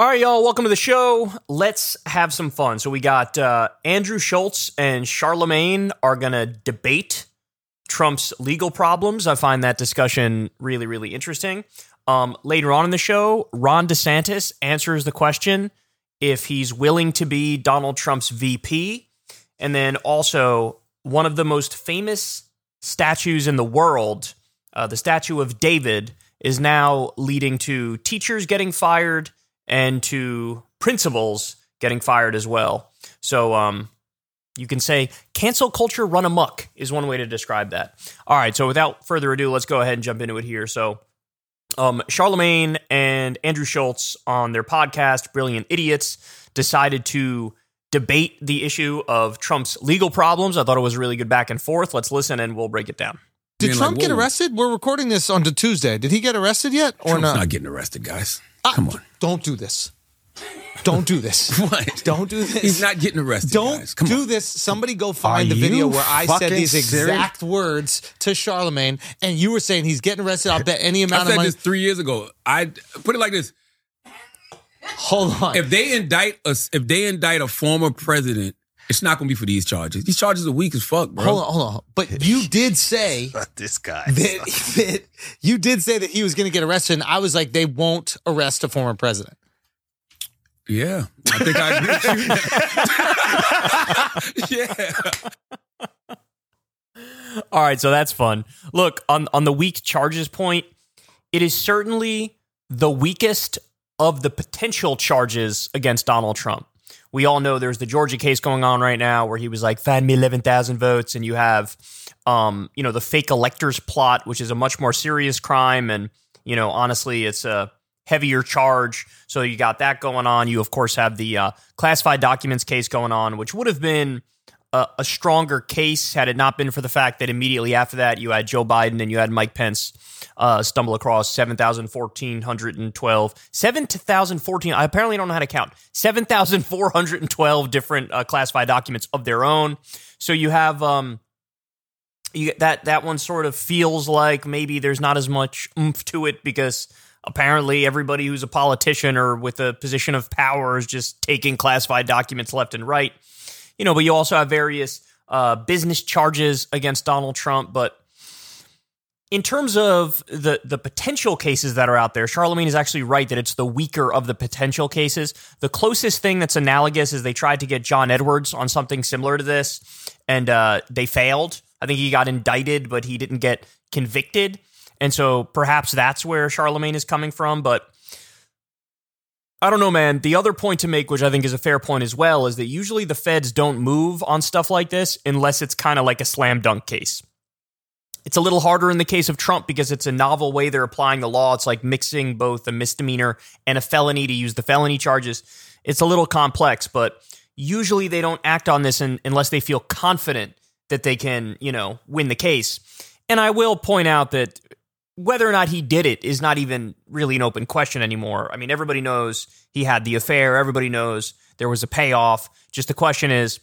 All right, y'all, welcome to the show. Let's have some fun. So, we got uh, Andrew Schulz and Charlamagne are going to debate Trump's legal problems. I find that discussion really, really interesting. Um, later on in the show, Ron DeSantis answers the question if he's willing to be Donald Trump's VP. And then also, one of the most famous statues in the world, uh, the statue of David, is now leading to teachers getting fired and to principals getting fired as well. So um, you can say cancel culture run amok is one way to describe that. All right, so without further ado, let's go ahead and jump into it here. So um, Charlamagne and Andrew Schulz on their podcast, Brilliant Idiots, decided to debate the issue of Trump's legal problems. I thought it was a really good back and forth. Let's listen and we'll break it down. Did Trump like, get arrested? We're recording this on Tuesday. Did he get arrested yet or Trump's not? not getting arrested, guys. Ah, Come on. Don't do this. Don't do this. What? Don't do this. He's not getting arrested. Don't guys. Come do on. this. Somebody go find Are the video where I said these serious? exact words to Charlamagne, and you were saying he's getting arrested. I'll bet any I amount of said money. this three years ago. I put it like this: Hold on. if they indict us, if they indict a former president, it's not going to be for these charges. These charges are weak as fuck, bro. hold on, hold on. But you did say this guy. that, that you did say that he was going to get arrested, and I was like, they won't arrest a former president. Yeah, I think I agree with you. yeah, All right, so that's fun. Look, on on the weak charges point, it is certainly the weakest of the potential charges against Donald Trump. We all know there's the Georgia case going on right now where he was like, find me 11,000 votes. And you have, um, you know, the fake electors plot, which is a much more serious crime. And, you know, honestly, it's a heavier charge. So you got that going on. You, of course, have the uh, classified documents case going on, which would have been a, a stronger case had it not been for the fact that immediately after that you had Joe Biden and you had Mike Pence uh, stumble across 7,1412. 7,014. I apparently don't know how to count. 7,412 different uh, classified documents of their own. So you have. Um, you, that that one sort of feels like maybe there's not as much oomph to it because apparently everybody who's a politician or with a position of power is just taking classified documents left and right you know, but you also have various uh, business charges against Donald Trump. But in terms of the the potential cases that are out there, Charlamagne is actually right that it's the weaker of the potential cases. The closest thing that's analogous is they tried to get John Edwards on something similar to this, and uh, they failed. I think he got indicted, but he didn't get convicted, and so perhaps that's where Charlamagne is coming from. But I don't know, man. The other point to make, which I think is a fair point as well, is that usually the feds don't move on stuff like this unless it's kind of like a slam dunk case. It's a little harder in the case of Trump because it's a novel way they're applying the law. It's like mixing both a misdemeanor and a felony to use the felony charges. It's a little complex, but usually they don't act on this in, unless they feel confident that they can, you know, win the case. And I will point out that whether or not he did it is not even really an open question anymore. I mean, everybody knows he had the affair. Everybody knows there was a payoff. Just the question is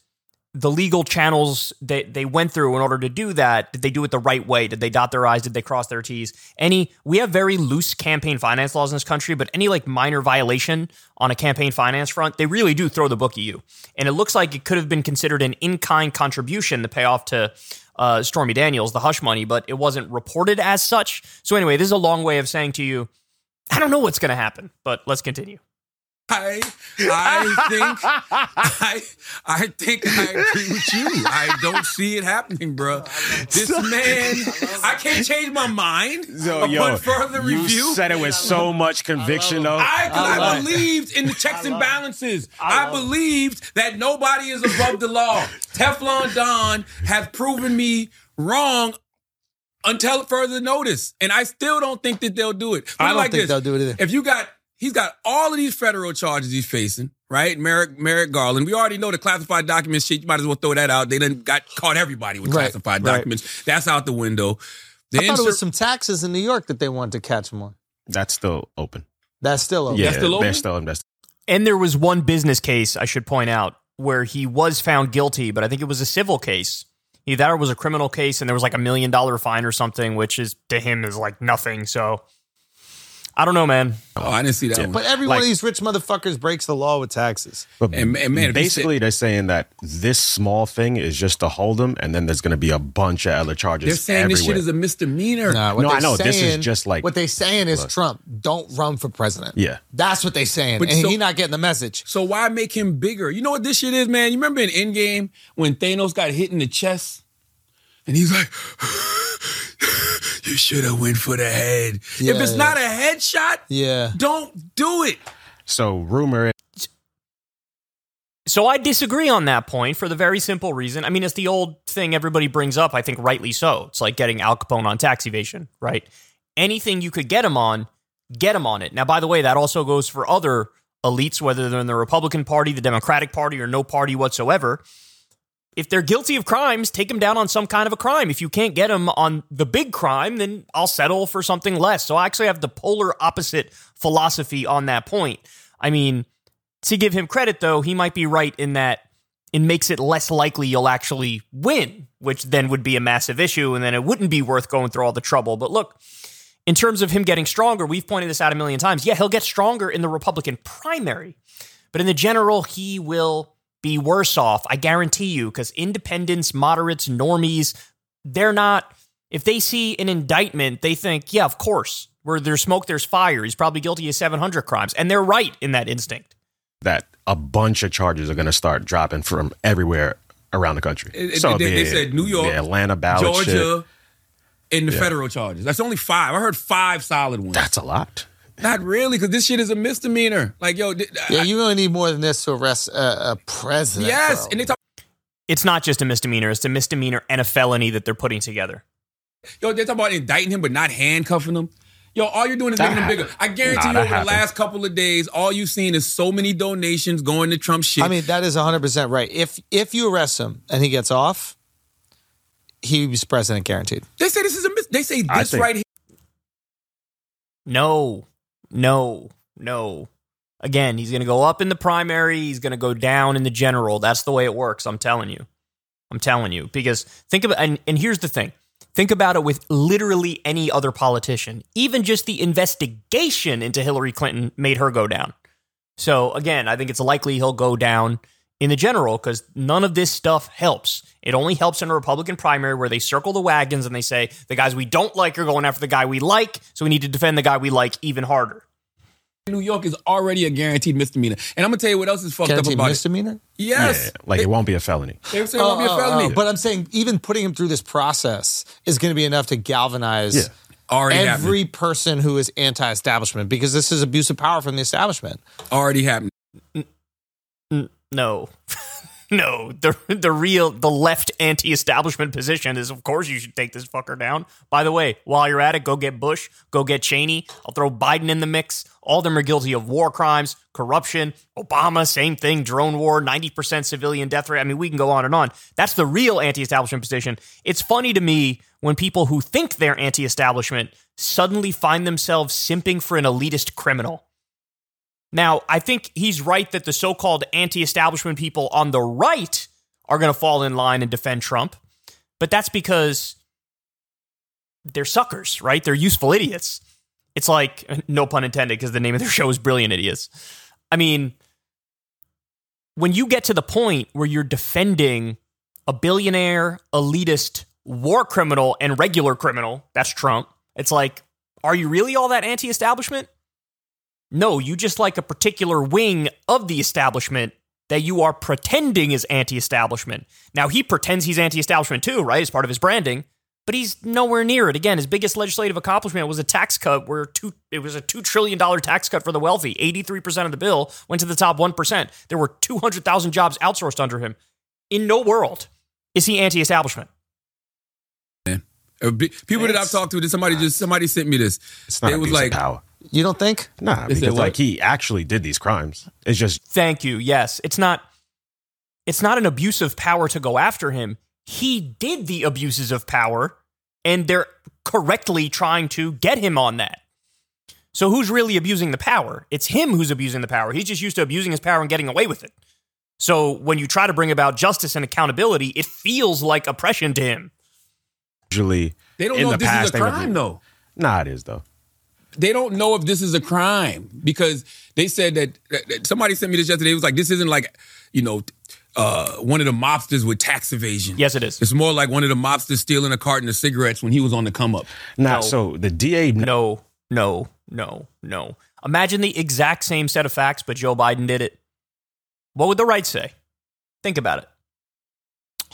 the legal channels that they went through in order to do that. Did they do it the right way? Did they dot their I's? Did they cross their T's? Any, we have very loose campaign finance laws in this country, but any like minor violation on a campaign finance front, they really do throw the book at you. And it looks like it could have been considered an in kind contribution to pay off to uh, Stormy Daniels, the hush money, but it wasn't reported as such. So anyway, this is a long way of saying to you, I don't know what's going to happen, but let's continue. I I think I I think I agree with you. I don't see it happening, bro. This man, I can't change my mind Yo, upon yo, further you review. You said it with so much conviction, though. I, 'cause I, love it. believed in the checks and balances. I, believed that nobody is above the law. Teflon Don has proven me wrong until further notice, and I still don't think that they'll do it. Put I don't like think this. they'll do it either. If you got, he's got all of these federal charges he's facing, right? Merrick, Merrick Garland. We already know the classified documents shit. You might as well throw that out. They done got caught everybody with Right, classified right. documents. That's out the window. The I thought it was some taxes in New York that they wanted to catch him on. That's still open. That's still open. Yeah, That's still open? they're still that's And there was one business case, I should point out, where he was found guilty, but I think it was a civil case. Either that or it was a criminal case, and there was like a million dollar fine or something, which is to him is like nothing. So I don't know, man. Oh, I didn't see that one. But every Like- one of these rich motherfuckers breaks the law with taxes. But And- and man, if they basically, they're saying that this small thing is just to hold them, and then there's going to be a bunch of other charges. They're saying this shit is a misdemeanor. Nah, what No, I they're know. This is saying- just like- what they're saying is Look. Trump don't run for president. Yeah. that's what they're saying, But and so- he not getting the message. So why make him bigger? You know what this shit is, man? You remember in Endgame when Thanos got hit in the chest? And he's like, you should have went for the head. if it's yeah. not a headshot, Yeah, don't do it. So rumor So I disagree on that point for the very simple reason. I mean, it's the old thing everybody brings up, I think rightly so. It's like getting Al Capone on tax evasion, right? Anything you could get him on, get him on it. Now, by the way, that also goes for other elites, whether they're in the Republican Party, the Democratic Party, or no party whatsoever. If they're guilty of crimes, take them down on some kind of a crime. If you can't get them on the big crime, then I'll settle for something less. So I actually have the polar opposite philosophy on that point. I mean, to give him credit, though, he might be right in that it makes it less likely you'll actually win, which then would be a massive issue, and then it wouldn't be worth going through all the trouble. But look, in terms of him getting stronger, we've pointed this out a million times. Yeah, he'll get stronger in the Republican primary, but in the general, he will be worse off. I guarantee you, because independents, moderates, normies, they're not. If they see an indictment, they think, yeah, of course, where there's smoke, there's fire. He's probably guilty of 700 crimes, and they're right in that instinct. that a bunch of charges are going to start dropping from everywhere around the country. It- it- so they- they said New York, Atlanta ballot, shit, Georgia, and the federal charges. That's only five. I heard five solid ones. that's a lot. Not really, because this shit is a misdemeanor. Like, yo, th- yeah. I- You really need more than this to arrest a, a president. yes, bro. and they talk. It's not just a misdemeanor, it's a misdemeanor and a felony that they're putting together. Yo, they talk about indicting him but not handcuffing him. Yo, all you're doing is That making him bigger. I guarantee Nah, you, that over the last couple of days, all you've seen is so many donations going to Trump shit. I mean, that is 100 percent right. If if you arrest him and he gets off, he's president guaranteed. they say this is a mis- they say this think- right here. No, no, no. Again, he's going to go up in the primary, he's going to go down in the general. That's the way it works, I'm telling you. I'm telling you. Because think about and, and here's the thing. Think about it with literally any other politician. Even just the investigation into Hillary Clinton made her go down. So again, I think it's likely he'll go down in the general because none of this stuff helps. It only helps in a Republican primary where they circle the wagons and they say the guys we don't like are going after the guy we like, so we need to defend the guy we like even harder. New York is already a guaranteed misdemeanor. And I'm gonna tell you what else is fucked Guaranteed up about misdemeanor. it. Yes. Yeah, like it won't be a felony. They say it won't be a oh, felony. oh, but I'm saying even putting him through this process is going to be enough to galvanize Yeah. already every happened. person who is anti-establishment because this is abuse of power from the establishment. Already happened. N- no. no. The the real the left anti-establishment position is of course you should take this fucker down. By the way, while you're at it, go get Bush, go get Cheney. I'll throw Biden in the mix. All of them are guilty of war crimes, corruption. Obama, same thing, drone war, 90% civilian death rate. I mean, we can go on and on. That's the real anti-establishment position. It's funny to me when people who think they're anti-establishment suddenly find themselves simping for an elitist criminal. Now, I think he's right that the so called anti establishment people on the right are going to fall in line and defend Trump, but that's because they're suckers, right? They're useful idiots. It's like, no pun intended, because the name of their show is Brilliant Idiots. I mean, when you get to the point where you're defending a billionaire, elitist, war criminal, and regular criminal, that's Trump, it's like, are you really all that anti establishment? No, you just like a particular wing of the establishment that you are pretending is anti establishment. Now, he pretends he's anti establishment too, right? As part of his branding, but he's nowhere near it. Again, his biggest legislative accomplishment was a tax cut where two, it was a $2 trillion tax cut for the wealthy. 83% of the bill went to the top 1%. There were 200,000 jobs outsourced under him. In no world is he anti establishment. Uh, be- People that I've talked to, somebody just somebody sent me this. It's not It was like power. You don't think? Nah, They said because what? like he actually did these crimes. It's just Thank you. Yes, it's not it's not an abuse of power to go after him. He did the abuses of power and they're correctly trying to get him on that. So who's really abusing the power? It's him who's abusing the power. He's just used to abusing his power and getting away with it. So when you try to bring about justice and accountability, it feels like oppression to him. usually they don't in know the if this past is a they would- crime though. Nah, it is though. They don't know if this is a crime because they said that, that- somebody sent me this yesterday. It was like this isn't like you know uh, one of the mobsters with tax evasion. Yes, it is. It's more like one of the mobsters stealing a carton of cigarettes when he was on the come up. Now, No. so the DA No, no, no, no. Imagine the exact same set of facts, but Joe Biden did it. What would the right say? Think about it.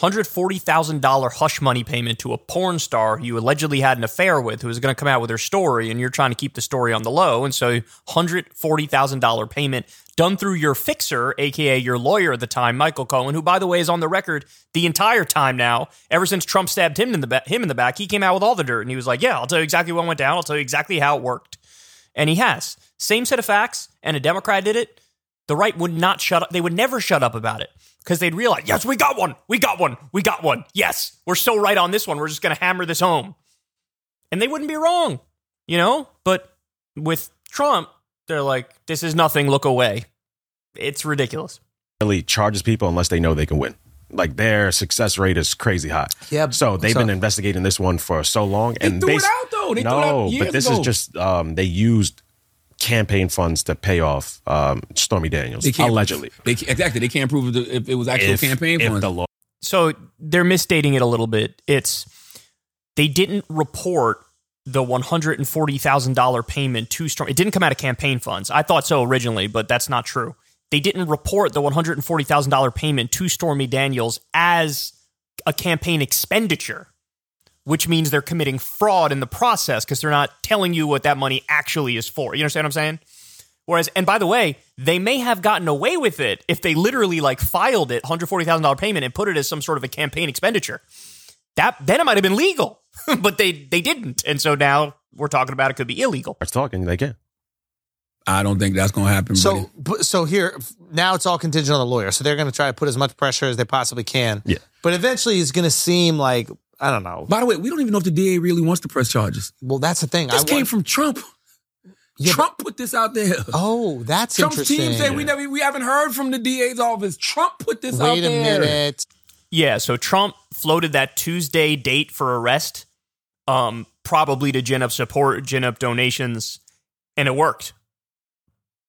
$140,000 hush money payment to a porn star you allegedly had an affair with who was going to come out with her story, and you're trying to keep the story on the low. And so, $140,000 payment done through your fixer, aka your lawyer at the time, Michael Cohen, who, by the way, is on the record the entire time now. Ever since Trump stabbed him in the ba- him in the back, he came out with all the dirt, and he was like, "Yeah, I'll tell you exactly what went down. I'll tell you exactly how it worked." And he has same set of facts, and a Democrat did it. The right would not shut up. They would never shut up about it because they'd realize, yes, we got one. We got one. We got one. Yes, we're so right on this one. We're just going to hammer this home. And they wouldn't be wrong, you know? But with Trump, they're like, this is nothing. Look away. It's ridiculous. really charges people unless they know they can win. Like their success rate is crazy high. Yeah, So they've so- been investigating this one for so long, They and threw it out though. They threw it out no, years but this ago. is just um, they used campaign funds to pay off um, Stormy Daniels They can't- allegedly. They can't, exactly. They can't prove if, if it was actual If, campaign if funds. the law so they're misstating it a little bit. It's they didn't report the one hundred and forty thousand dollar payment to Storm. It didn't come out of campaign funds. I thought so originally, but that's not true. They didn't report the one hundred and forty thousand dollar payment to Stormy Daniels as a campaign expenditure, which means they're committing fraud in the process because they're not telling you what that money actually is for. You understand what I'm saying? Whereas, and by the way, they may have gotten away with it if they literally like filed it, hundred forty thousand dollar payment, and put it as some sort of a campaign expenditure. That then it might have been legal, but they they didn't, and so now we're talking about it could be illegal. starts talking, they can. I don't think that's going to happen. So, buddy. but- so here now it's all contingent on the lawyer. So they're going to try to put as much pressure as they possibly can. Yeah. But eventually, it's going to seem like I don't know. by the way, we don't even know if the DA really wants to press charges. Well, that's the thing. This I came want- from Trump. Yeah, Trump put this out there. Oh, that's Trump's interesting. team said we never we haven't heard from the DA's office. Trump put this out there. Wait a minute. Yeah, so Trump floated that Tuesday date for arrest, um, probably to gin up support, gin up donations, and it worked.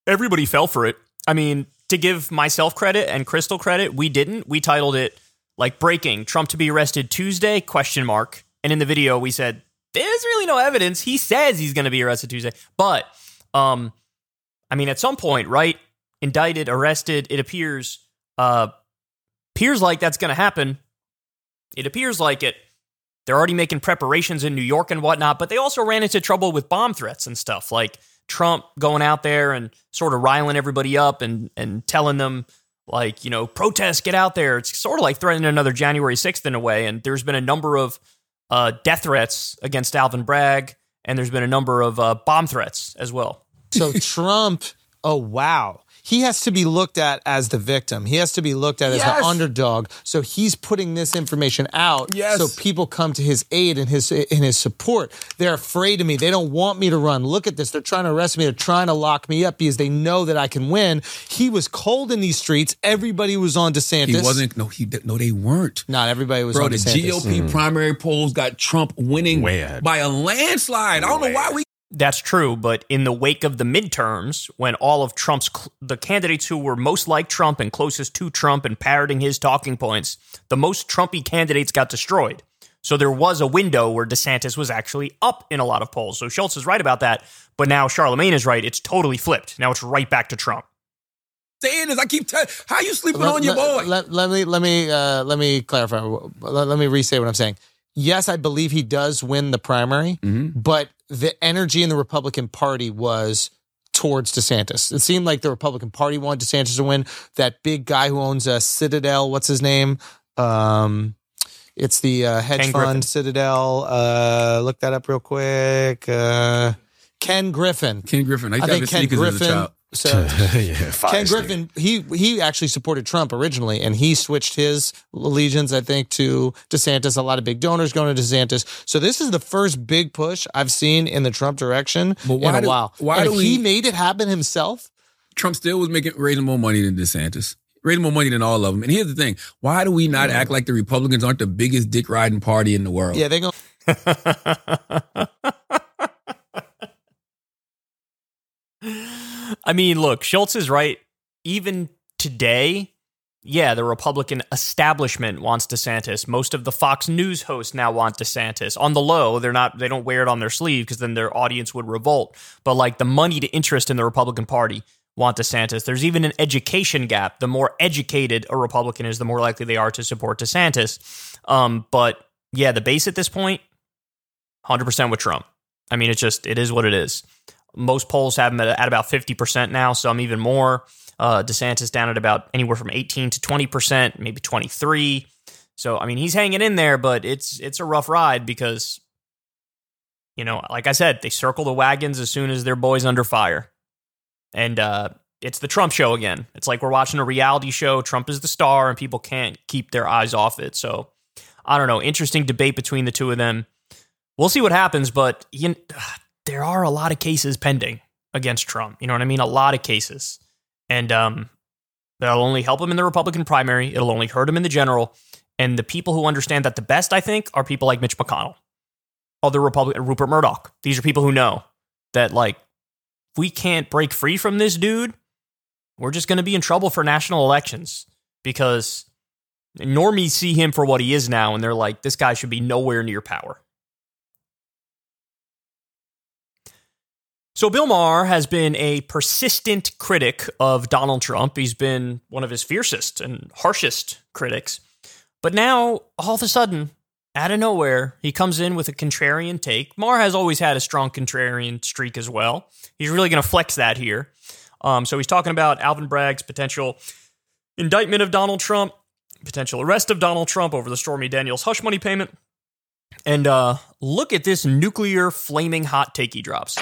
Everybody fell for it. I mean, to give myself credit and Krystal credit, we didn't. We titled it like breaking Trump to be arrested Tuesday question mark. And in the video we said there's really no evidence. He says he's going to be arrested Tuesday. But um I mean at some point, right? Indicted, arrested, it appears uh appears like that's going to happen. It appears like it. They're already making preparations in New York and whatnot, but they also ran into trouble with bomb threats and stuff like Trump going out there and sort of riling everybody up and and telling them like you know protest, get out there. It's sort of like threatening another January sixth in a way. And there's been a number of uh, death threats against Alvin Bragg, and there's been a number of uh, bomb threats as well. So Trump, oh wow. He has to be looked at as the victim. He has to be looked at as Yes. the underdog. So he's putting this information out Yes. so people come to his aid and his in his support. They're afraid of me. They don't want me to run. Look at this. They're trying to arrest me. They're trying to lock me up because they know that I can win. He was cold in these streets. Everybody was on DeSantis. He wasn't. No, he no, they weren't. Not everybody was on DeSantis. Bro, the DeSantis. GOP primary polls got Trump winning Way by a landslide. I don't know why we. That's true, but in the wake of the midterms, when all of Trump's cl- the candidates who were most like Trump and closest to Trump and parroting his talking points, the most Trumpy candidates got destroyed. So there was a window where DeSantis was actually up in a lot of polls. So Schulz is right about that, but now Charlamagne is right. It's totally flipped. Now it's right back to Trump. saying this. I keep telling. How you sleeping Let- on your boy? let, Let, let me let me uh, let me clarify. Let, let me restate what I'm saying. Yes, I believe he does win the primary, Mm-hmm. but the energy in the Republican Party was towards DeSantis. It seemed like the Republican Party wanted DeSantis to win. That big guy who owns a Citadel, what's his name? Um, it's the uh, hedge Ken fund Griffin. Citadel. Uh, look that up real quick. Uh, Ken Griffin. Ken Griffin. I I think Ken sneakers as a Griffin. Child. So yeah, Ken. Griffin, he he actually supported Trump originally, and he switched his allegiance, I think, to DeSantis. A lot of big donors going to DeSantis. So this is the first big push I've seen in the Trump direction But in why a do- while. why and do if he we- made it happen himself, Trump still was making raising more money than DeSantis. Raising more money than all of them. And here's the thing: Why do we not act like the Republicans aren't the biggest dick riding party in the world? yeah, they're going. I mean, look, Schulz is right. Even today, yeah, the Republican establishment wants DeSantis. Most of the Fox News hosts now want DeSantis. On the low, they're not they don't wear it on their sleeve because then their audience would revolt. But like the money to interest in the Republican Party want DeSantis. There's even an education gap. The more educated a Republican is, the more likely they are to support DeSantis. Um, but yeah, the base at this point, 100% with Trump. I mean, it's just, it is what it is. Most polls have him at, at about 50% now, some even more. Uh, DeSantis down at about anywhere from 18 to 20%, maybe 23. So, I mean, he's hanging in there, but it's it's a rough ride because, you know, like I said, they circle the wagons as soon as their boy's under fire. And uh, it's the Trump show again. It's like we're watching a reality show. Trump is the star, and people can't keep their eyes off it. So I don't know. Interesting debate between the two of them. We'll see what happens, but you, there are a lot of cases pending against Trump. You know what I mean? A lot of cases, and um, that'll only help him in the Republican primary. It'll only hurt him in the general. And the people who understand that the best, I think, are people like Mitch McConnell, other Republican Rupert Murdoch. These are people who know that like we can't break free from this dude, we're just going to be in trouble for national elections because normies see him for what he is now and they're like, this guy should be nowhere near power. So, Bill Maher has been a persistent critic of Donald Trump. He's been one of his fiercest and harshest critics. But now, all of a sudden, out of nowhere, he comes in with a contrarian take. Maher has always had a strong contrarian streak as well. He's really going to flex that here. Um, so he's talking about Alvin Bragg's potential indictment of Donald Trump, potential arrest of Donald Trump over the Stormy Daniels hush money payment. And uh, look at this nuclear flaming hot take he drops.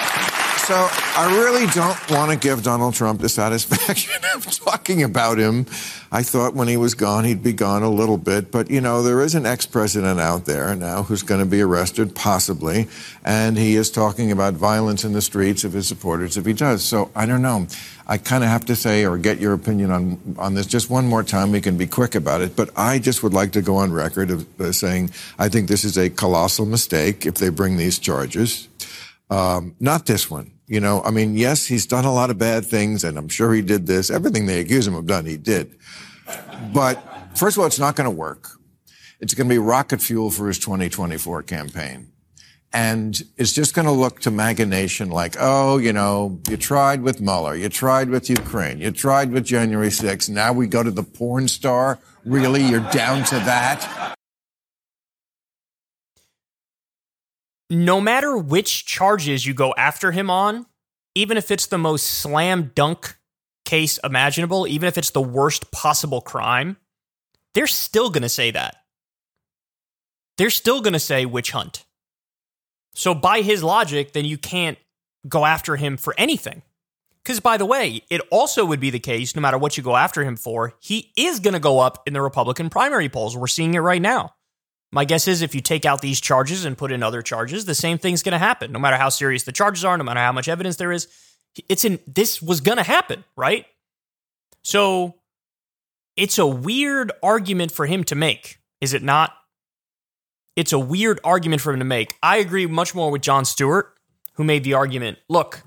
So I really don't want to give Donald Trump the satisfaction of talking about him. I thought when he was gone, he'd be gone a little bit. But, you know, there is an ex president out there now who's going to be arrested, possibly. And he is talking about violence in the streets of his supporters if he does. So I don't know. I kind of have to say, or get your opinion on, on this just one more time. We can be quick about it. But I just would like to go on record of uh, saying I think this is a colossal mistake if they bring these charges. Um, not this one. You know, I mean, yes, he's done a lot of bad things, and I'm sure he did this. Everything they accuse him of done, he did. But first of all, it's not going to work. It's going to be rocket fuel for his 2024 campaign. And it's just going to look to MAGA Nation like, oh, you know, you tried with Mueller, you tried with Ukraine, you tried with January 6th. Now we go to the porn star. Really? You're down to that? No matter which charges you go after him on, even if it's the most slam dunk case imaginable, even if it's the worst possible crime, they're still going to say that. They're still going to say witch hunt. So, by his logic, then you can't go after him for anything. Because, by the way, it also would be the case, no matter what you go after him for, he is going to go up in the Republican primary polls. We're seeing it right now. My guess is if you take out these charges and put in other charges, the same thing's going to happen. No matter how serious the charges are, no matter how much evidence there is, it's in this was going to happen, right? So it's a weird argument for him to make, is it not? It's a weird argument for him to make. I agree much more with Jon Stewart, who made the argument look,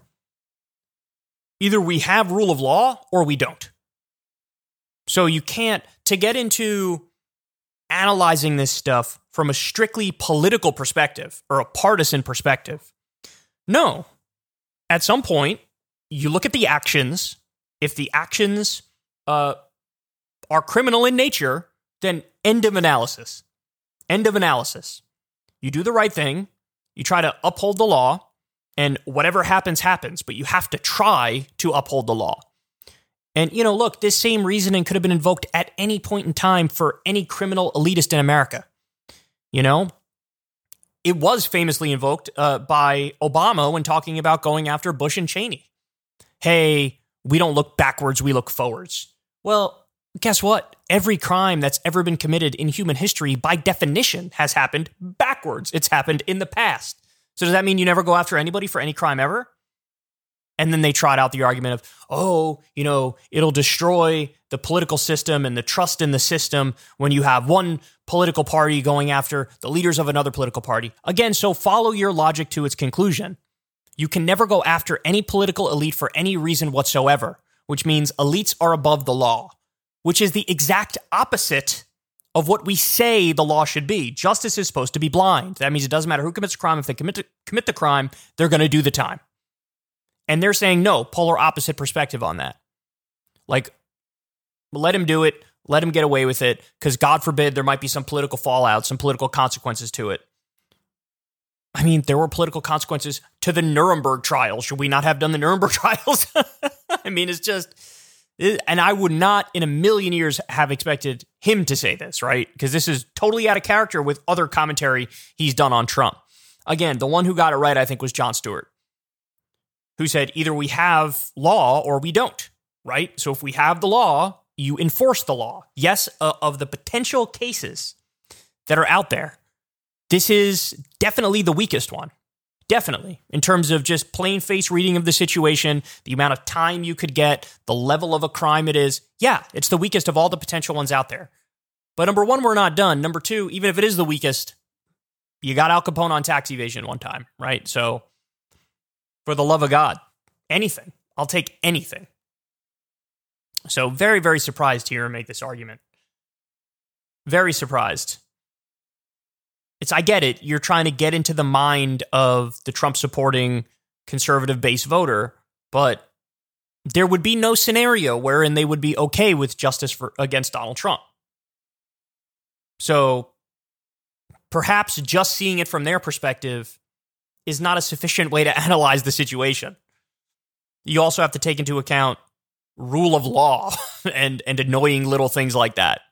either we have rule of law or we don't. So you can't, to get into analyzing this stuff from a strictly political perspective or a partisan perspective. No. At some point, you look at the actions. If the actions uh, are criminal in nature, then end of analysis. End of analysis. You do the right thing, you try to uphold the law, and whatever happens, happens, but you have to try to uphold the law. And, you know, look, this same reasoning could have been invoked at any point in time for any criminal elitist in America. You know, it was famously invoked uh, by Obama when talking about going after Bush and Cheney. Hey, we don't look backwards, we look forwards. Well, guess what? Every crime that's ever been committed in human history, by definition, has happened backwards. It's happened in the past. So, does that mean you never go after anybody for any crime ever? And then they trot out the argument of, oh, you know, it'll destroy the political system and the trust in the system when you have one political party going after the leaders of another political party. Again, so follow your logic to its conclusion. You can never go after any political elite for any reason whatsoever, which means elites are above the law, which is the exact opposite of what we say the law should be. Justice is supposed to be blind. That means it doesn't matter who commits a crime. If they commit, to, commit the crime, they're going to do the time. And they're saying no, polar opposite perspective on that. Like, let him do it, let him get away with it, because God forbid there might be some political fallout, some political consequences to it. I mean, there were political consequences to the Nuremberg trials. Should we not have done the Nuremberg trials? I mean, it's just, and I would not in a million years have expected him to say this, right? Because this is totally out of character with other commentary he's done on Trump. Again, the one who got it right, I think, was Jon Stewart, who said either we have law or we don't, right? So if we have the law, you enforce the law. Yes, uh, of the potential cases that are out there, this is definitely the weakest one. Definitely. In terms of just plain face reading of the situation, the amount of time you could get, the level of a crime it is. Yeah, it's the weakest of all the potential ones out there. But number one, we're not done. Number two, even if it is the weakest, you got Al Capone on tax evasion one time, right? So, for the love of God, anything. I'll take anything. So, very, very surprised here and make this argument. Very surprised it's I get it. You're trying to get into the mind of the Trump supporting conservative base voter, but there would be no scenario wherein they would be okay with justice for, against Donald Trump. So perhaps just seeing it from their perspective is not a sufficient way to analyze the situation. You also have to take into account rule of law and and annoying little things like that.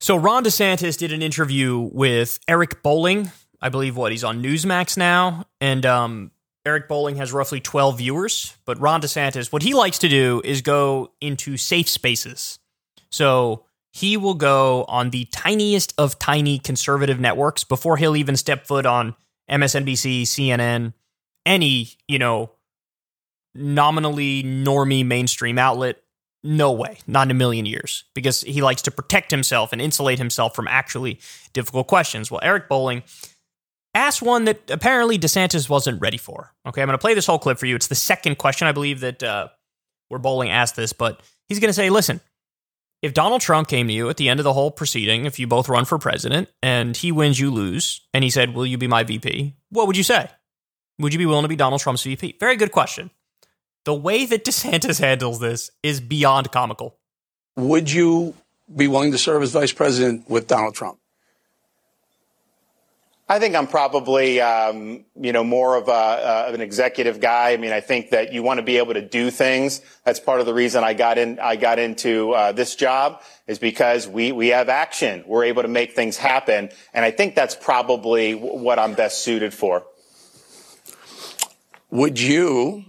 So Ron DeSantis did an interview with Eric Bolling. I believe what he's on Newsmax now, and um, Eric Bolling has roughly 12 viewers. But Ron DeSantis, what he likes to do is go into safe spaces. So he will go on the tiniest of tiny conservative networks before he'll even step foot on MSNBC, CNN, any you know nominally normie mainstream outlet no way, not in a million years, because he likes to protect himself and insulate himself from actually difficult questions. Well, Eric Bolling asked one that apparently DeSantis wasn't ready for. Okay, I'm going to play this whole clip for you. It's the second question, I believe, that uh, where Bolling asked this, but he's going to say, listen, if Donald Trump came to you at the end of the whole proceeding, if you both run for president and he wins, you lose, and he said, Will you be my VP? What would you say? Would you be willing to be Donald Trump's VP? Very good question the way that DeSantis handles this is beyond comical. Would you be willing to serve as vice president with Donald Trump? I think I'm probably, um, you know, more of, a, uh, an executive guy. I mean, I think that you want to be able to do things. That's part of the reason I got in. I got into uh, this job is because we we have action. We're able to make things happen, and I think that's probably what I'm best suited for. Would you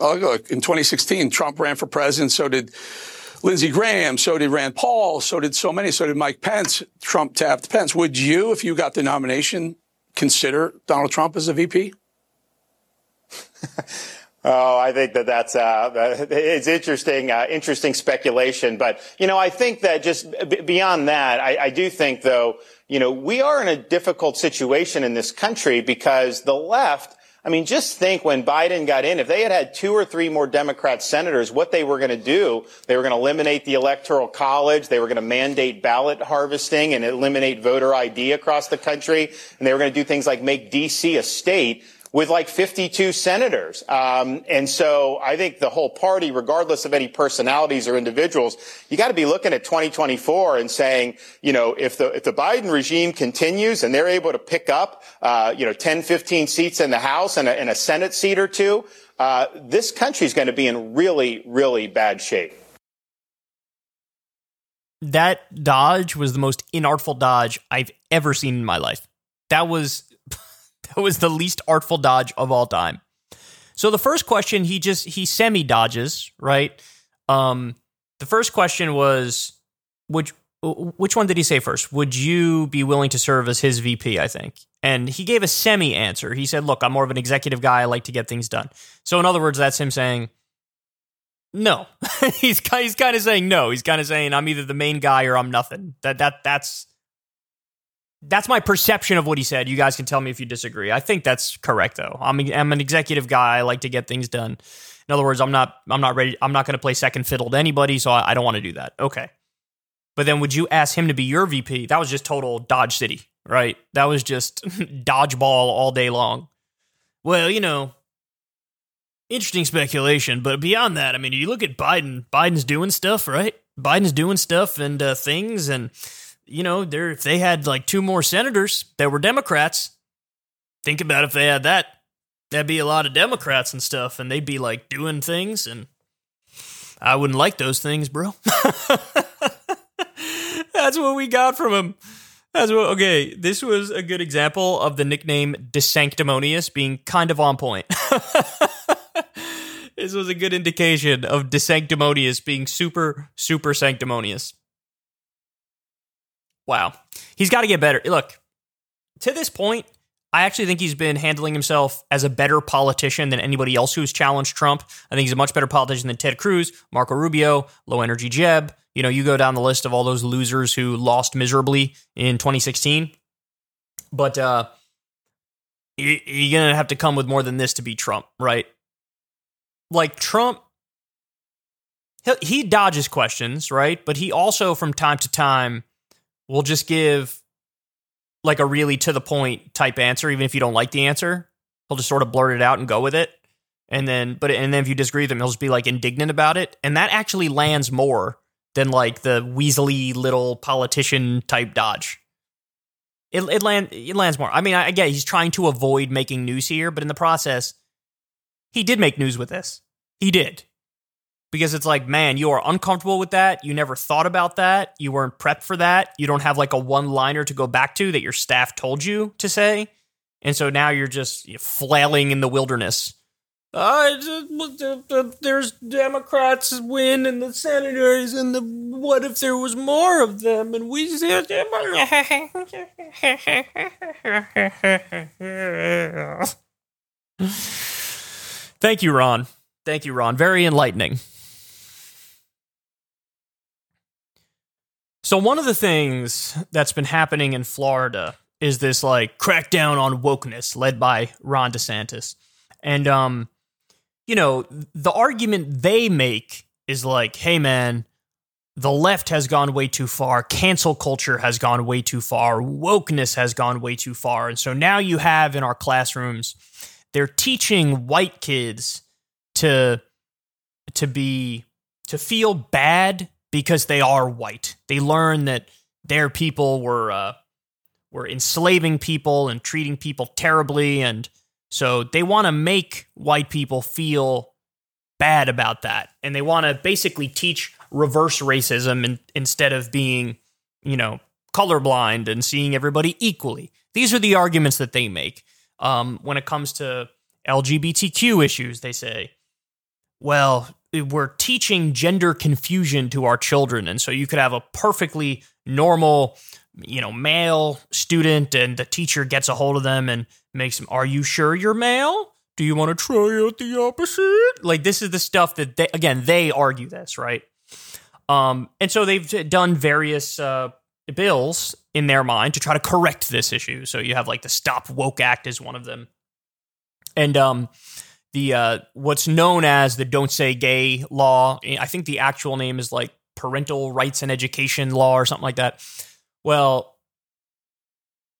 Oh, look, in 2016, Trump ran for president. So did Lindsey Graham. So did Rand Paul. So did so many. So did Mike Pence. Trump tapped Pence. Would you, if you got the nomination, consider Donald Trump as a VP? Oh, I think that that's uh, it's interesting, uh, interesting speculation. But you know, I think that just b- beyond that, I, I, do think though, you know, we are in a difficult situation in this country because the left I mean, just think when Biden got in, if they had had two or three more Democrat senators, what they were going to do, they were going to eliminate the electoral college. They were going to mandate ballot harvesting and eliminate voter ID across the country. And they were going to do things like make DC a state with like 52 senators. Um, and so I think the whole party, regardless of any personalities or individuals, you got to be looking at 2024 and saying, you know, if the if the Biden regime continues and they're able to pick up, uh, you know, 10, 15 seats in the House and a, and a Senate seat or two, uh, this country is going to be in really, really bad shape. That dodge was the most inartful dodge I've ever seen in my life. That was that was the least artful dodge of all time. So the first question he just he semi dodges, right? Um the first question was which which one did he say first? Would you be willing to serve as his VP, I think? And he gave a semi answer. He said, "Look, I'm more of an executive guy. I like to get things done." So in other words, that's him saying no. he's he's kind of saying no. He's kind of saying I'm either the main guy or I'm nothing. That that that's that's my perception of what he said. You guys can tell me if you disagree. I think that's correct though. I'm I'm an executive guy. I like to get things done. In other words, I'm not I'm not ready. I'm not going to play second fiddle to anybody, so I, I don't want to do that. Okay. But then would you ask him to be your VP? That was just total Dodge City, right? That was just dodgeball all day long. Well, you know, interesting speculation, but beyond that, I mean, you look at Biden. Biden's doing stuff, right? Biden's doing stuff and uh, things, and you know, there if they had like two more senators that were Democrats, think about if they had that. That'd be a lot of Democrats and stuff, and they'd be like doing things, and I wouldn't like those things, bro. That's what we got from him. That's what. Okay, this was a good example of the nickname "desanctimonious" being kind of on point. this was a good indication of desanctimonious being super, super sanctimonious. Wow, he's got to get better. Look, to this point, I actually think he's been handling himself as a better politician than anybody else who's challenged Trump. I think he's a much better politician than Ted Cruz, Marco Rubio, Low Energy Jeb. You know, you go down the list of all those losers who lost miserably in 2016. But uh, you're going to have to come with more than this to beat Trump, right? Like Trump, he dodges questions, right? But he also, from time to time, will just give like a really to the point type answer, even if you don't like the answer. He'll just sort of blurt it out and go with it. And then, but, and then if you disagree with him, he'll just be like indignant about it. And that actually lands more than like the Weasley little politician type dodge. It it, land, it lands more. I mean, I, get he's trying to avoid making news here, but in the process, he did make news with this. He did. Because it's like, man, you are uncomfortable with that. You never thought about that. You weren't prepped for that. You don't have like a one liner to go back to that your staff told you to say. And so now you're just flailing in the wilderness uh, there's Democrats win and the senators and the what if there was more of them and we Thank you, Ron. Thank you, Ron. Very enlightening. So one of the things that's been happening in Florida is this like crackdown on wokeness led by Ron DeSantis. And um you know, the argument they make is like, hey, man, the left has gone way too far. Cancel culture has gone way too far. Wokeness has gone way too far. And so now you have in our classrooms, they're teaching white kids to to be to feel bad because they are white. They learn that their people were uh, were enslaving people and treating people terribly and so they want to make white people feel bad about that. And they want to basically teach reverse racism in, instead of being, you know, colorblind and seeing everybody equally. These are the arguments that they make. Um, when it comes to LGBTQ issues, they say, well, we're teaching gender confusion to our children. And so you could have a perfectly normal, you know, male student and the teacher gets a hold of them and makes them, are you sure you're male? Do you want to try out the opposite? Like this is the stuff that they again they argue this right, um, and so they've done various uh, bills in their mind to try to correct this issue. So you have like the Stop Woke Act is one of them, and um, the uh, what's known as the Don't Say Gay law. I think the actual name is like Parental Rights and Education Law or something like that. Well,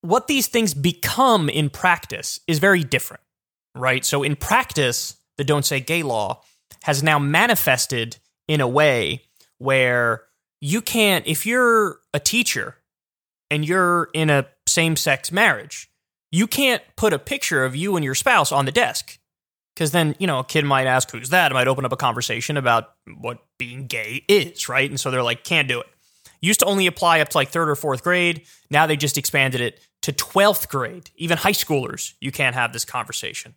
what these things become in practice is very different, right? So, in practice, the Don't Say Gay law has now manifested in a way where you can't, if you're a teacher and you're in a same sex marriage, you can't put a picture of you and your spouse on the desk. Because then, you know, a kid might ask, who's that? It might open up a conversation about what being gay is, right? And so they're like, can't do it. Used to only apply up to like third or fourth grade. Now they just expanded it to 12th grade, even high schoolers, you can't have this conversation.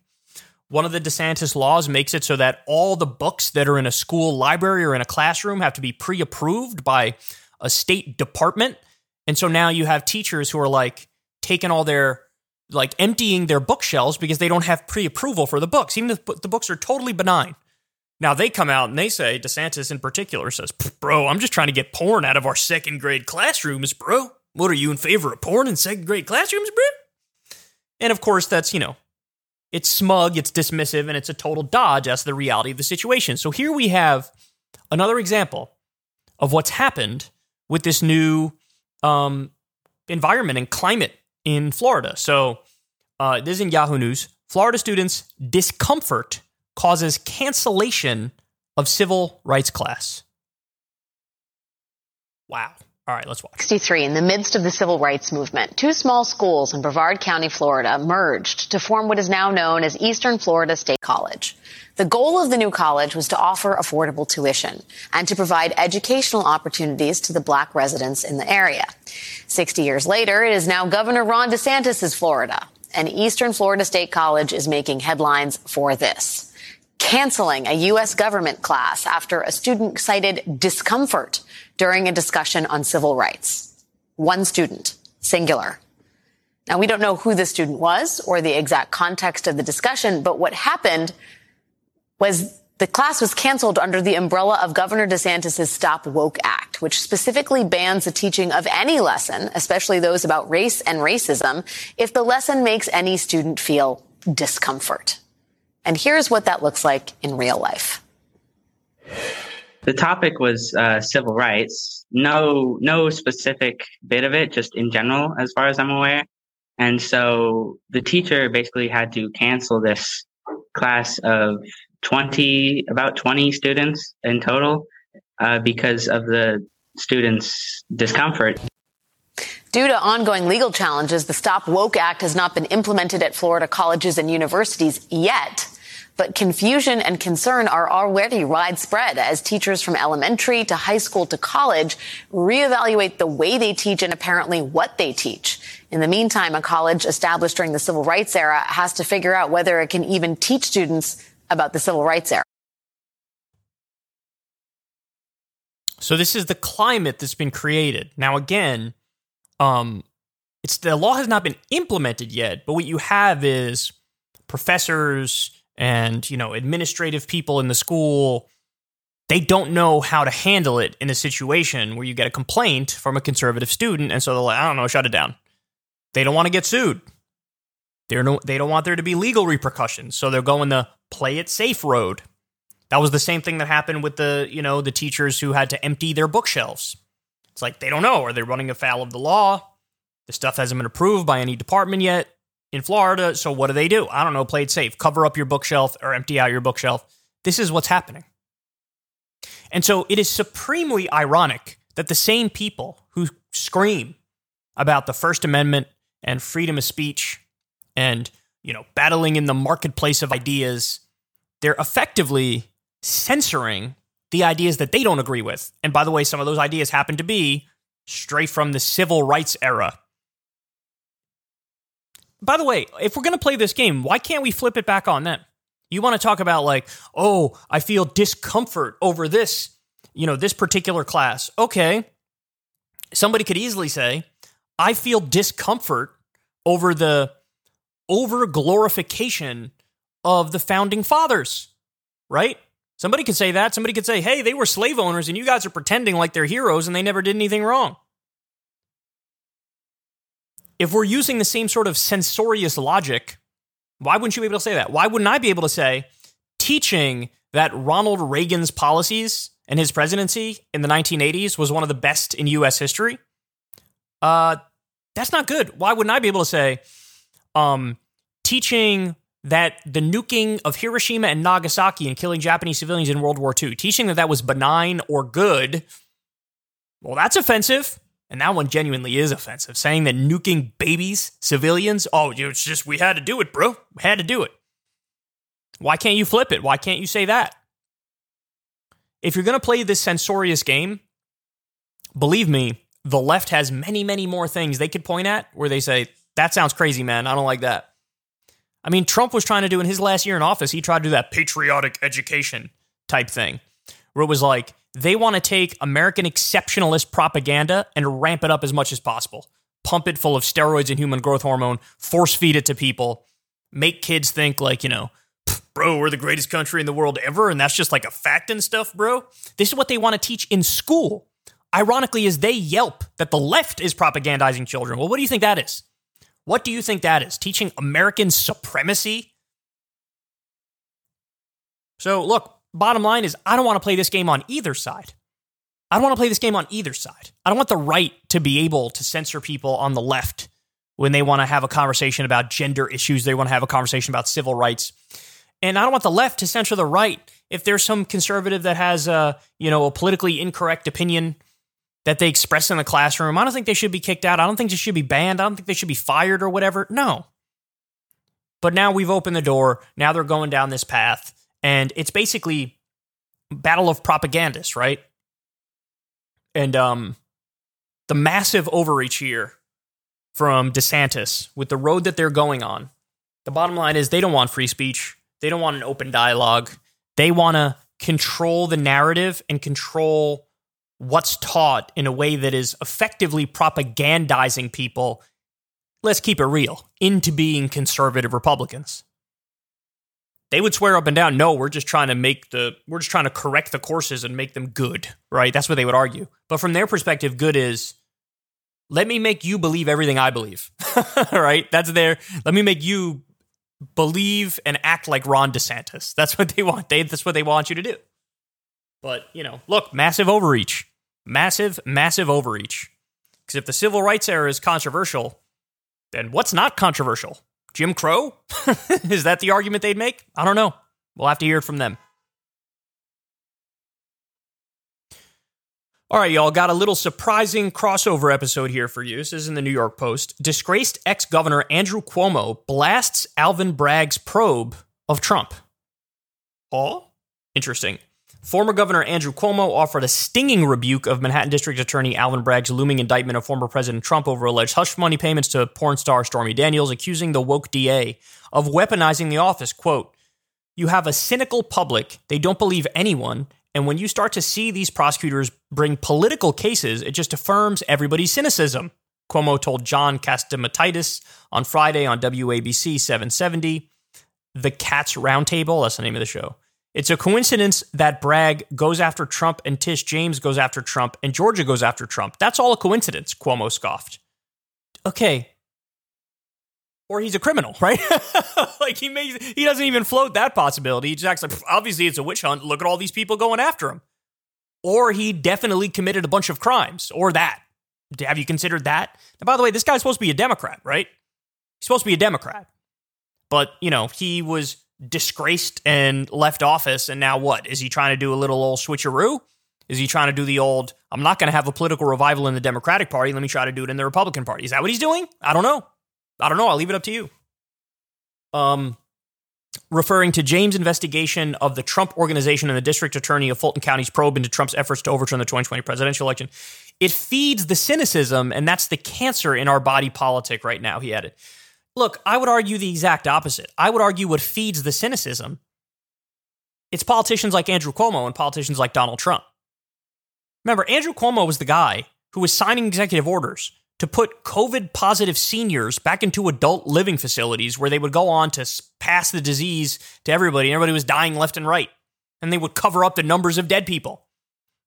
One of the DeSantis laws makes it so that all the books that are in a school library or in a classroom have to be pre approved by a state department. And so now you have teachers who are like taking all their, like emptying their bookshelves because they don't have pre approval for the books, even if the books are totally benign. Now they come out and they say, DeSantis in particular says, Bro, I'm just trying to get porn out of our second grade classrooms, bro. What are you in favor of porn in second grade classrooms, bro? And of course, that's, you know, it's smug, it's dismissive, and it's a total dodge as to the reality of the situation. So here we have another example of what's happened with this new um, environment and climate in Florida. So uh, this is in Yahoo News. Florida students' discomfort causes cancellation of civil rights class. Wow. All right, let's watch. 63, in the midst of the civil rights movement, two small schools in Brevard County, Florida merged to form what is now known as Eastern Florida State College. The goal of the new college was to offer affordable tuition and to provide educational opportunities to the black residents in the area. 60 years later, it is now Governor Ron DeSantis' Florida, and Eastern Florida State College is making headlines for this canceling a U.S. government class after a student cited discomfort during a discussion on civil rights. One student, singular. Now, we don't know who the student was or the exact context of the discussion, but what happened was the class was canceled under the umbrella of Governor DeSantis' Stop Woke Act, which specifically bans the teaching of any lesson, especially those about race and racism, if the lesson makes any student feel discomfort. And here's what that looks like in real life. The topic was uh, civil rights. No, no specific bit of it, just in general, as far as I'm aware. And so the teacher basically had to cancel this class of 20, about 20 students in total, uh, because of the students' discomfort. Due to ongoing legal challenges, the Stop Woke Act has not been implemented at Florida colleges and universities yet. But confusion and concern are already widespread as teachers from elementary to high school to college reevaluate the way they teach and apparently what they teach. In the meantime, a college established during the civil rights era has to figure out whether it can even teach students about the civil rights era. So this is the climate that's been created. Now again, um it's the law has not been implemented yet, but what you have is professors and you know administrative people in the school they don't know how to handle it in a situation where you get a complaint from a conservative student and so they're like i don't know shut it down. They don't want to get sued. They're no, they don't want there to be legal repercussions so they're going the play it safe road. That was the same thing that happened with the you know the teachers who had to empty their bookshelves. It's like they don't know are they running afoul of the law? The stuff hasn't been approved by any department yet in Florida. So what do they do? I don't know. Play it safe. Cover up your bookshelf or empty out your bookshelf. This is what's happening. And so it is supremely ironic that the same people who scream about the First Amendment and freedom of speech and, you know, battling in the marketplace of ideas, they're effectively censoring the ideas that they don't agree with. And by the way, some of those ideas happen to be straight from the civil rights era by the way, if we're going to play this game, why can't we flip it back on them? You want to talk about like, oh, I feel discomfort over this, you know, this particular class. Okay. Somebody could easily say, I feel discomfort over the over glorification of the founding fathers, right? Somebody could say that. Somebody could say, hey, they were slave owners and you guys are pretending like they're heroes and they never did anything wrong if we're using the same sort of censorious logic, why wouldn't you be able to say that? Why wouldn't I be able to say teaching that Ronald Reagan's policies and his presidency in the 1980s was one of the best in US history? Uh, that's not good. Why wouldn't I be able to say um, teaching that the nuking of Hiroshima and Nagasaki and killing Japanese civilians in World War II, teaching that that was benign or good, well, that's offensive. And that one genuinely is offensive. Saying that nuking babies, civilians, oh, it's just, we had to do it, bro. We had to do it. Why can't you flip it? Why can't you say that? If you're going to play this censorious game, believe me, the left has many, many more things they could point at where they say, that sounds crazy, man. I don't like that. I mean, Trump was trying to do in his last year in office, he tried to do that patriotic education type thing where it was like, they want to take American exceptionalist propaganda and ramp it up as much as possible. Pump it full of steroids and human growth hormone, force feed it to people, make kids think, like, you know, bro, we're the greatest country in the world ever. And that's just like a fact and stuff, bro. This is what they want to teach in school ironically, is they yelp that the left is propagandizing children. Well, what do you think that is? What do you think that is? Teaching American supremacy? So, look, bottom line is I don't want to play this game on either side. I don't want to play this game on either side. I don't want the right to be able to censor people on the left when they want to have a conversation about gender issues, they want to have a conversation about civil rights. And I don't want the left to censor the right if there's some conservative that has a, you know, a politically incorrect opinion that they express in the classroom. I don't think they should be kicked out. I don't think they should be banned. I don't think they should be fired or whatever. No. But now we've opened the door. Now they're going down this path and it's basically battle of propagandists, right? And um the massive overreach here from DeSantis with the road that they're going on. The bottom line is they don't want free speech. They don't want an open dialogue. They want to control the narrative and control what's taught in a way that is effectively propagandizing people. Let's keep it real into being conservative Republicans. They would swear up and down, no, we're just trying to make the, we're just trying to correct the courses and make them good, right? That's what they would argue. But from their perspective, good is let me make you believe everything I believe. right? That's their let me make you believe and act like Ron DeSantis. That's what they want. They that's what they want you to do. But, you know, look, massive overreach. Massive, massive overreach. Because if the civil rights era is controversial, then what's not controversial? Jim Crow? is that the argument they'd make? I don't know. We'll have to hear it from them. All right, y'all, got a little surprising crossover episode here for you. This is in the New York Post. Disgraced ex governor Andrew Cuomo blasts Alvin Bragg's probe of Trump. Oh, interesting. Former Governor Andrew Cuomo offered a stinging rebuke of Manhattan District Attorney Alvin Bragg's looming indictment of former President Trump over alleged hush money payments to porn star Stormy Daniels, accusing the woke DA of weaponizing the office. Quote, You have a cynical public. They don't believe anyone. And when you start to see these prosecutors bring political cases, it just affirms everybody's cynicism. Cuomo told John Catsimatidis on Friday on WABC 770. The Cats Roundtable, that's the name of the show. It's a coincidence that Bragg goes after Trump and Tish James goes after Trump and Georgia goes after Trump. That's all a coincidence, Cuomo scoffed. Okay. Or he's a criminal, right? like he makes he doesn't even float that possibility. He just acts like obviously it's a witch hunt. Look at all these people going after him. Or he definitely committed a bunch of crimes, or that. Have you considered that? And by the way, this guy's supposed to be a Democrat, right? He's supposed to be a Democrat. But, you know, he was disgraced and left office. And now what? Is he trying to do a little old switcheroo? Is he trying to do the old, I'm not going to have a political revival in the Democratic Party. Let me try to do it in the Republican Party. Is that what he's doing? I don't know. I don't know. I'll leave it up to you. Um, referring to James' investigation of the Trump organization and the district attorney of Fulton County's probe into Trump's efforts to overturn the 2020 presidential election. It feeds the cynicism, and that's the cancer in our body politic right now, he added. Look, I would argue the exact opposite. I would argue what feeds the cynicism. It's politicians like Andrew Cuomo and politicians like Donald Trump. Remember, Andrew Cuomo was the guy who was signing executive orders to put COVID positive seniors back into adult living facilities where they would go on to pass the disease to everybody. Everybody was dying left and right. And they would cover up the numbers of dead people.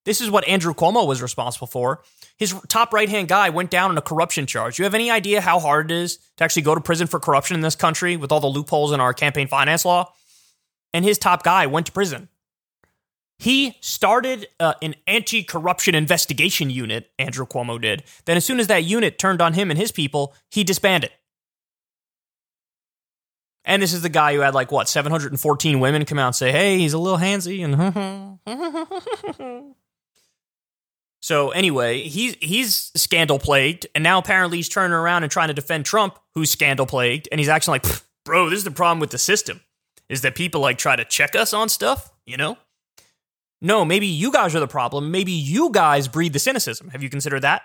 This is what Andrew Cuomo was responsible for. His top right hand guy went down on a corruption charge. You have any idea how hard it is to actually go to prison for corruption in this country with all the loopholes in our campaign finance law? And his top guy went to prison. He started uh, an anti corruption investigation unit, Andrew Cuomo did. Then, as soon as that unit turned on him and his people, he disbanded. And this is the guy who had, like, what, 714 women come out and say, hey, he's a little handsy. And so, anyway, he's, he's scandal plagued. And now apparently he's turning around and trying to defend Trump, who's scandal plagued. And he's actually like, bro, this is the problem with the system, is that people, like, try to check us on stuff, you know? No, maybe you guys are the problem. Maybe you guys breed the cynicism. Have you considered that?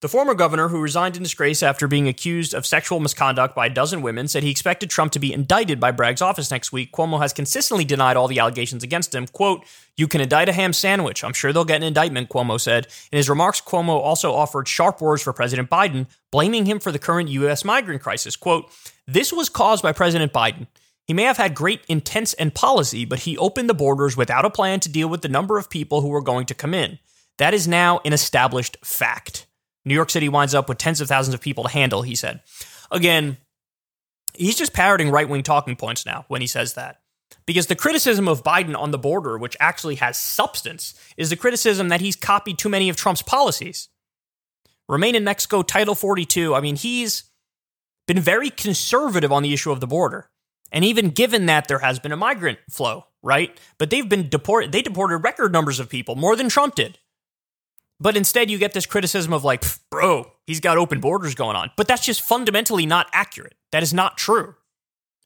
The former governor, who resigned in disgrace after being accused of sexual misconduct by a dozen women, said he expected Trump to be indicted by Bragg's office next week. Cuomo has consistently denied all the allegations against him. Quote, You can indict a ham sandwich. I'm sure they'll get an indictment, Cuomo said. In his remarks, Cuomo also offered sharp words for President Biden, blaming him for the current U.S. migrant crisis. Quote, This was caused by President Biden. He may have had great intents and policy, but he opened the borders without a plan to deal with the number of people who were going to come in. That is now an established fact. New York City winds up with tens of thousands of people to handle, he said. Again, he's just parroting right wing talking points now when he says that. Because the criticism of Biden on the border, which actually has substance, is the criticism that he's copied too many of Trump's policies. Remain in Mexico, Title 42. I mean, he's been very conservative on the issue of the border. And even given that there has been a migrant flow, right? But they've been deported, they deported record numbers of people, more than Trump did. But instead, you get this criticism of like, bro, he's got open borders going on. But that's just fundamentally not accurate. That is not true.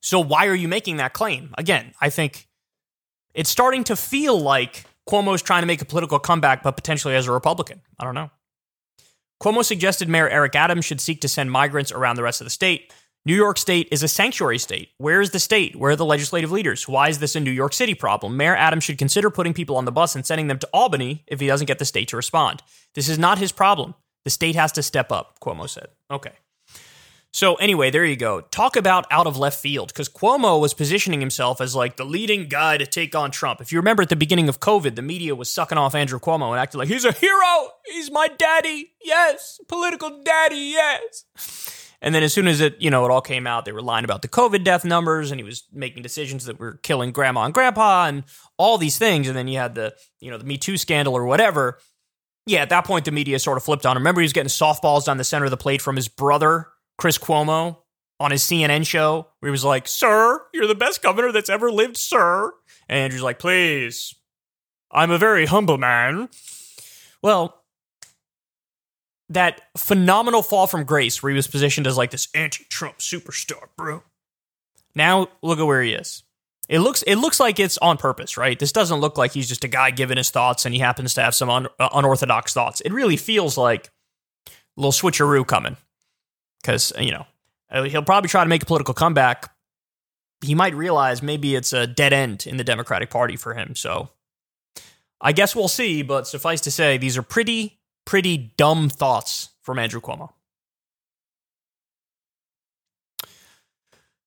So why are you making that claim? Again, I think it's starting to feel like Cuomo's trying to make a political comeback, but potentially as a Republican. I don't know. Cuomo suggested Mayor Eric Adams should seek to send migrants around the rest of the state. New York State is a sanctuary state. Where is the state? Where are the legislative leaders? Why is this a New York City problem? Mayor Adams should consider putting people on the bus and sending them to Albany if he doesn't get the state to respond. This is not his problem. The state has to step up, Cuomo said. Okay. So, anyway, there you go. Talk about out of left field because Cuomo was positioning himself as like the leading guy to take on Trump. If you remember at the beginning of COVID, the media was sucking off Andrew Cuomo and acting like he's a hero. He's my daddy. Yes. Political daddy. Yes. And then as soon as it, you know, it all came out, they were lying about the COVID death numbers and he was making decisions that were killing grandma and grandpa and all these things. And then you had the, you know, the Me Too scandal or whatever. Yeah, at that point, the media sort of flipped on him. Remember, he was getting softballs down the center of the plate from his brother, Chris Cuomo, on his CNN show, where he was like, Sir, you're the best governor that's ever lived, sir. And Andrew's like, Please, I'm a very humble man. Well, that phenomenal fall from grace where he was positioned as like this anti-Trump superstar, bro. Now look at where he is. It looks it looks like it's on purpose, right? This doesn't look like he's just a guy giving his thoughts and he happens to have some un- uh, unorthodox thoughts. It really feels like a little switcheroo coming because you know uh, he'll probably try to make a political comeback. He might realize maybe it's a dead end in the Democratic Party for him. So I guess we'll see. But suffice to say, these are pretty pretty dumb thoughts from Andrew Cuomo.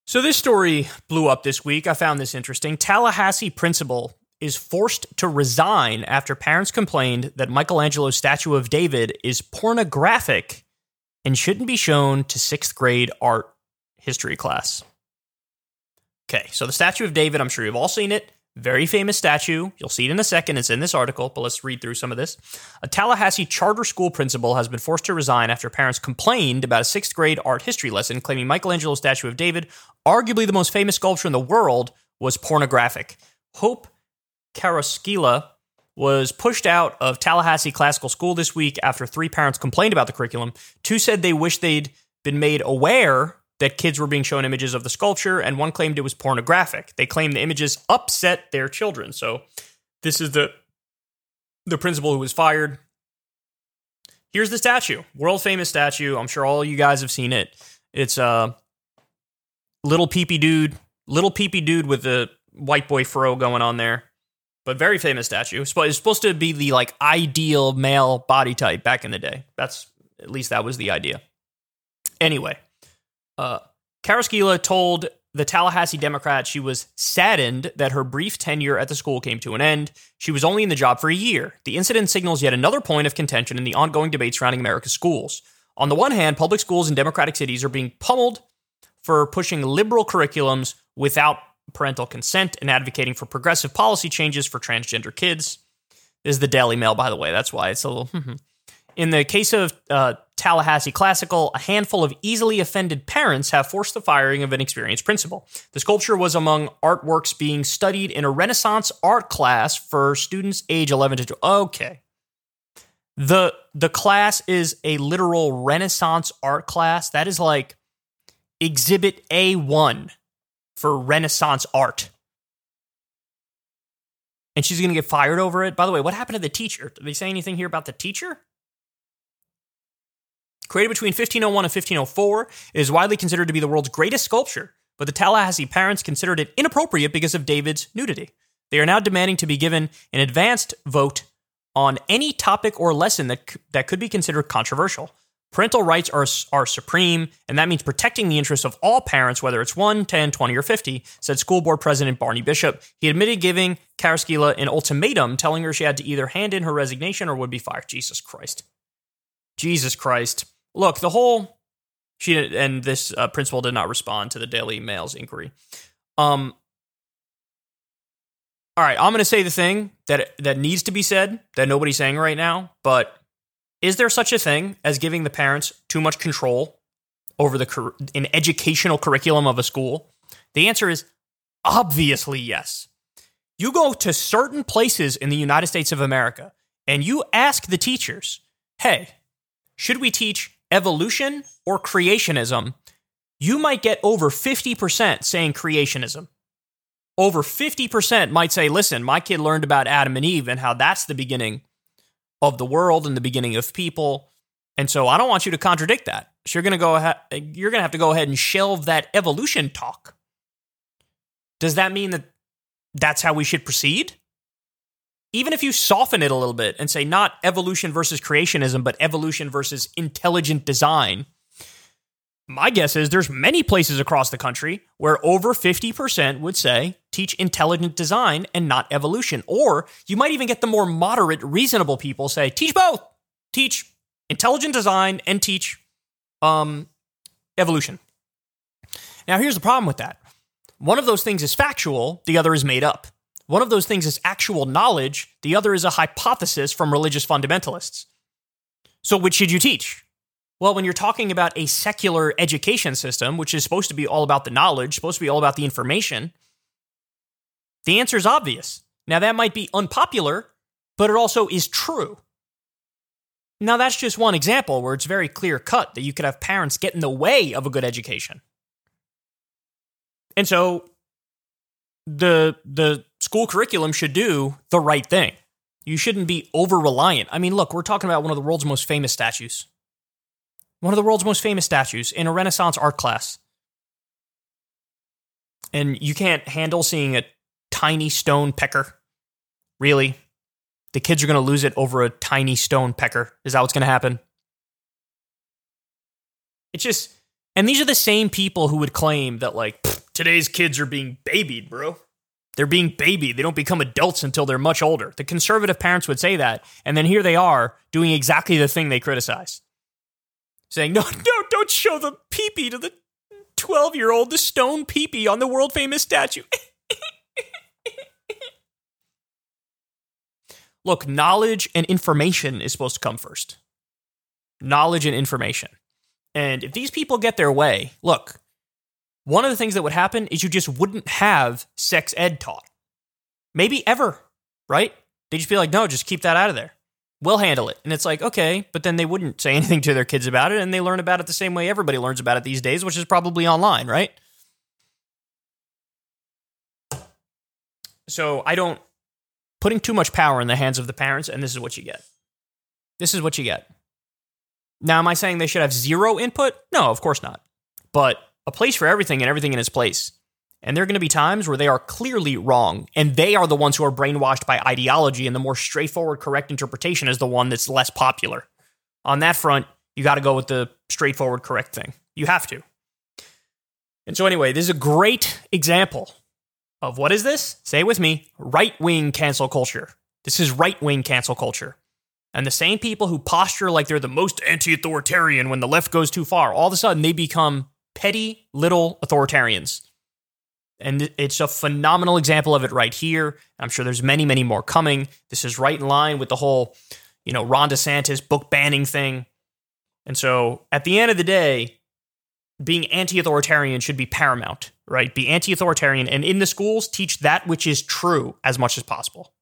So, this story blew up this week. I found this interesting. Tallahassee principal is forced to resign after parents complained that Michelangelo's statue of David is pornographic and shouldn't be shown to sixth grade art history class. Okay, so the statue of David, I'm sure you've all seen it. Very famous statue. You'll see it in a second. It's in this article, but let's read through some of this. A Tallahassee charter school principal has been forced to resign after parents complained about a sixth grade art history lesson claiming Michelangelo's statue of David, arguably the most famous sculpture in the world, was pornographic. Hope Carrasquilla was pushed out of Tallahassee Classical School this week after three parents complained about the curriculum. Two said they wished they'd been made aware that kids were being shown images of the sculpture, and one claimed it was pornographic. They claimed the images upset their children. So this is the the principal who was fired. Here's the statue, world famous statue. I'm sure all you guys have seen it. It's a little peepee dude, little peepee dude with the white boy fro going on there, but very famous statue. It's supposed to be the like ideal male body type back in the day. That's at least that was the idea. Anyway, uh, Carrasquilla told the Tallahassee Democrat she was saddened that her brief tenure at the school came to an end. She was only in the job for a year. The incident signals yet another point of contention in the ongoing debate surrounding America's schools. On the one hand, public schools in democratic cities are being pummeled for pushing liberal curriculums without parental consent and advocating for progressive policy changes for transgender kids. This is the Daily Mail, by the way. That's why it's a little. In the case of uh, Tallahassee Classical, a handful of easily offended parents have forced the firing of an experienced principal. The sculpture was among artworks being studied in a Renaissance art class for students age 11 to 12. Okay. The the class is a literal Renaissance art class. That is like exhibit A1 for Renaissance art. And she's going to get fired over it. By the way, what happened to the teacher? Did they say anything here about the teacher? Created between 1501 and 1504, it is widely considered to be the world's greatest sculpture, but the Tallahassee parents considered it inappropriate because of David's nudity. They are now demanding to be given an advanced vote on any topic or lesson that, that could be considered controversial. Parental rights are, are supreme, and that means protecting the interests of all parents, whether it's 1, 10, 20, or 50, said school board president Barney Bishop. He admitted giving Carrasquilla an ultimatum, telling her she had to either hand in her resignation or would be fired. Jesus Christ. Jesus Christ. Look, the whole she and this uh, principal did not respond to the Daily Mail's inquiry. Um, all right, I'm going to say the thing that that needs to be said that nobody's saying right now, but is there such a thing as giving the parents too much control over the an educational curriculum of a school? The answer is obviously yes. You go to certain places in the United States of America and you ask the teachers, "Hey, should we teach evolution or creationism?" You might get over 50% saying creationism over 50% might say, listen, my kid learned about Adam and Eve and how that's the beginning of the world and the beginning of people. And so I don't want you to contradict that. So you're going to go ahead, you're going to have to go ahead and shelve that evolution talk. Does that mean that that's how we should proceed? Even if you soften it a little bit and say not evolution versus creationism, but evolution versus intelligent design, my guess is there's many places across the country where over 50% would say teach intelligent design and not evolution. Or you might even get the more moderate, reasonable people say teach both. Teach intelligent design and teach um, evolution. Now, here's the problem with that. One of those things is factual, the other is made up. One of those things is actual knowledge, the other is a hypothesis from religious fundamentalists. So, which should you teach? Well, when you're talking about a secular education system, which is supposed to be all about the knowledge, supposed to be all about the information, the answer is obvious. Now, that might be unpopular, but it also is true. Now, that's just one example where it's very clear cut that you could have parents get in the way of a good education. And so the the school curriculum should do the right thing. You shouldn't be over reliant. I mean, look, we're talking about one of the world's most famous statues one of the world's most famous statues in a Renaissance art class. And you can't handle seeing a tiny stone pecker. Really? The kids are going to lose it over a tiny stone pecker. Is that what's going to happen? It's just, and these are the same people who would claim that, like, today's kids are being babied, bro. They're being babied. They don't become adults until they're much older. The conservative parents would say that. And then here they are doing exactly the thing they criticize saying, "No, no, don't show the peepee to the twelve-year-old, the stone peepee on the world famous statue." Look, knowledge and information is supposed to come first. Knowledge and information. And if these people get their way, look, one of the things that would happen is you just wouldn't have sex ed taught. Maybe ever, right? They'd just be like, no, just keep that out of there we'll handle it. And it's like, okay, but then they wouldn't say anything to their kids about it and they learn about it the same way everybody learns about it these days, which is probably online, right? So I don't putting too much power in the hands of the parents, and this is what you get. This is what you get. Now, am I saying they should have zero input? No, of course not. But a place for everything and everything in its place. And there are going to be times where they are clearly wrong, and they are the ones who are brainwashed by ideology, and the more straightforward, correct interpretation is the one that's less popular. On that front, you got to go with the straightforward, correct thing. You have to. And so, anyway, this is a great example of what is this? Say with me right wing cancel culture. This is right wing cancel culture. And the same people who posture like they're the most anti authoritarian when the left goes too far, all of a sudden they become petty little authoritarians. And it's a phenomenal example of it right here. I'm sure there's many, many more coming. This is right in line with the whole, you know, Ron DeSantis book banning thing. And so at the end of the day, being anti authoritarian should be paramount, right? Be anti authoritarian and in the schools, teach that which is true as much as possible.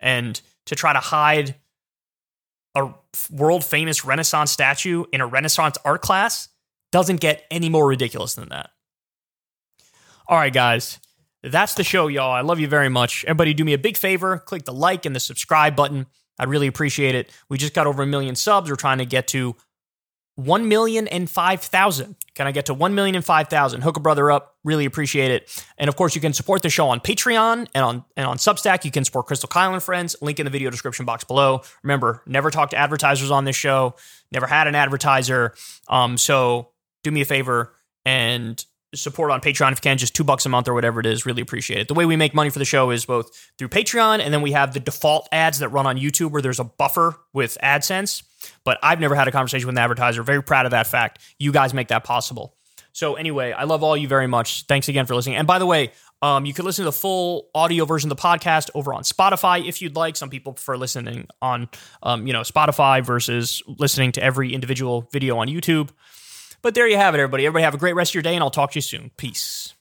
And to try to hide a world famous Renaissance statue in a Renaissance art class doesn't get any more ridiculous than that. All right, guys. That's the show, y'all. I love you very much. Everybody, do me a big favor click the like and the subscribe button. I'd really appreciate it. We just got over a million subs. We're trying to get to 1 million and 5,000. Can I get to 1 million and 5,000? Hook a brother up. Really appreciate it. And of course, you can support the show on Patreon and on and on Substack. You can support Krystal Kyle and Friends. Link in the video description box below. Remember, never talk to advertisers on this show. Never had an advertiser. Um, so do me a favor and support on Patreon if you can, just two bucks a month or whatever it is. Really appreciate it. The way we make money for the show is both through Patreon and then we have the default ads that run on YouTube where there's a buffer with AdSense. But I've never had a conversation with an advertiser. Very proud of that fact. You guys make that possible. So anyway, I love all you very much. Thanks again for listening. And by the way, um, you can listen to the full audio version of the podcast over on Spotify if you'd like. Some people prefer listening on, um, you know, Spotify versus listening to every individual video on YouTube. But there you have it, everybody. Everybody have a great rest of your day, and I'll talk to you soon. Peace.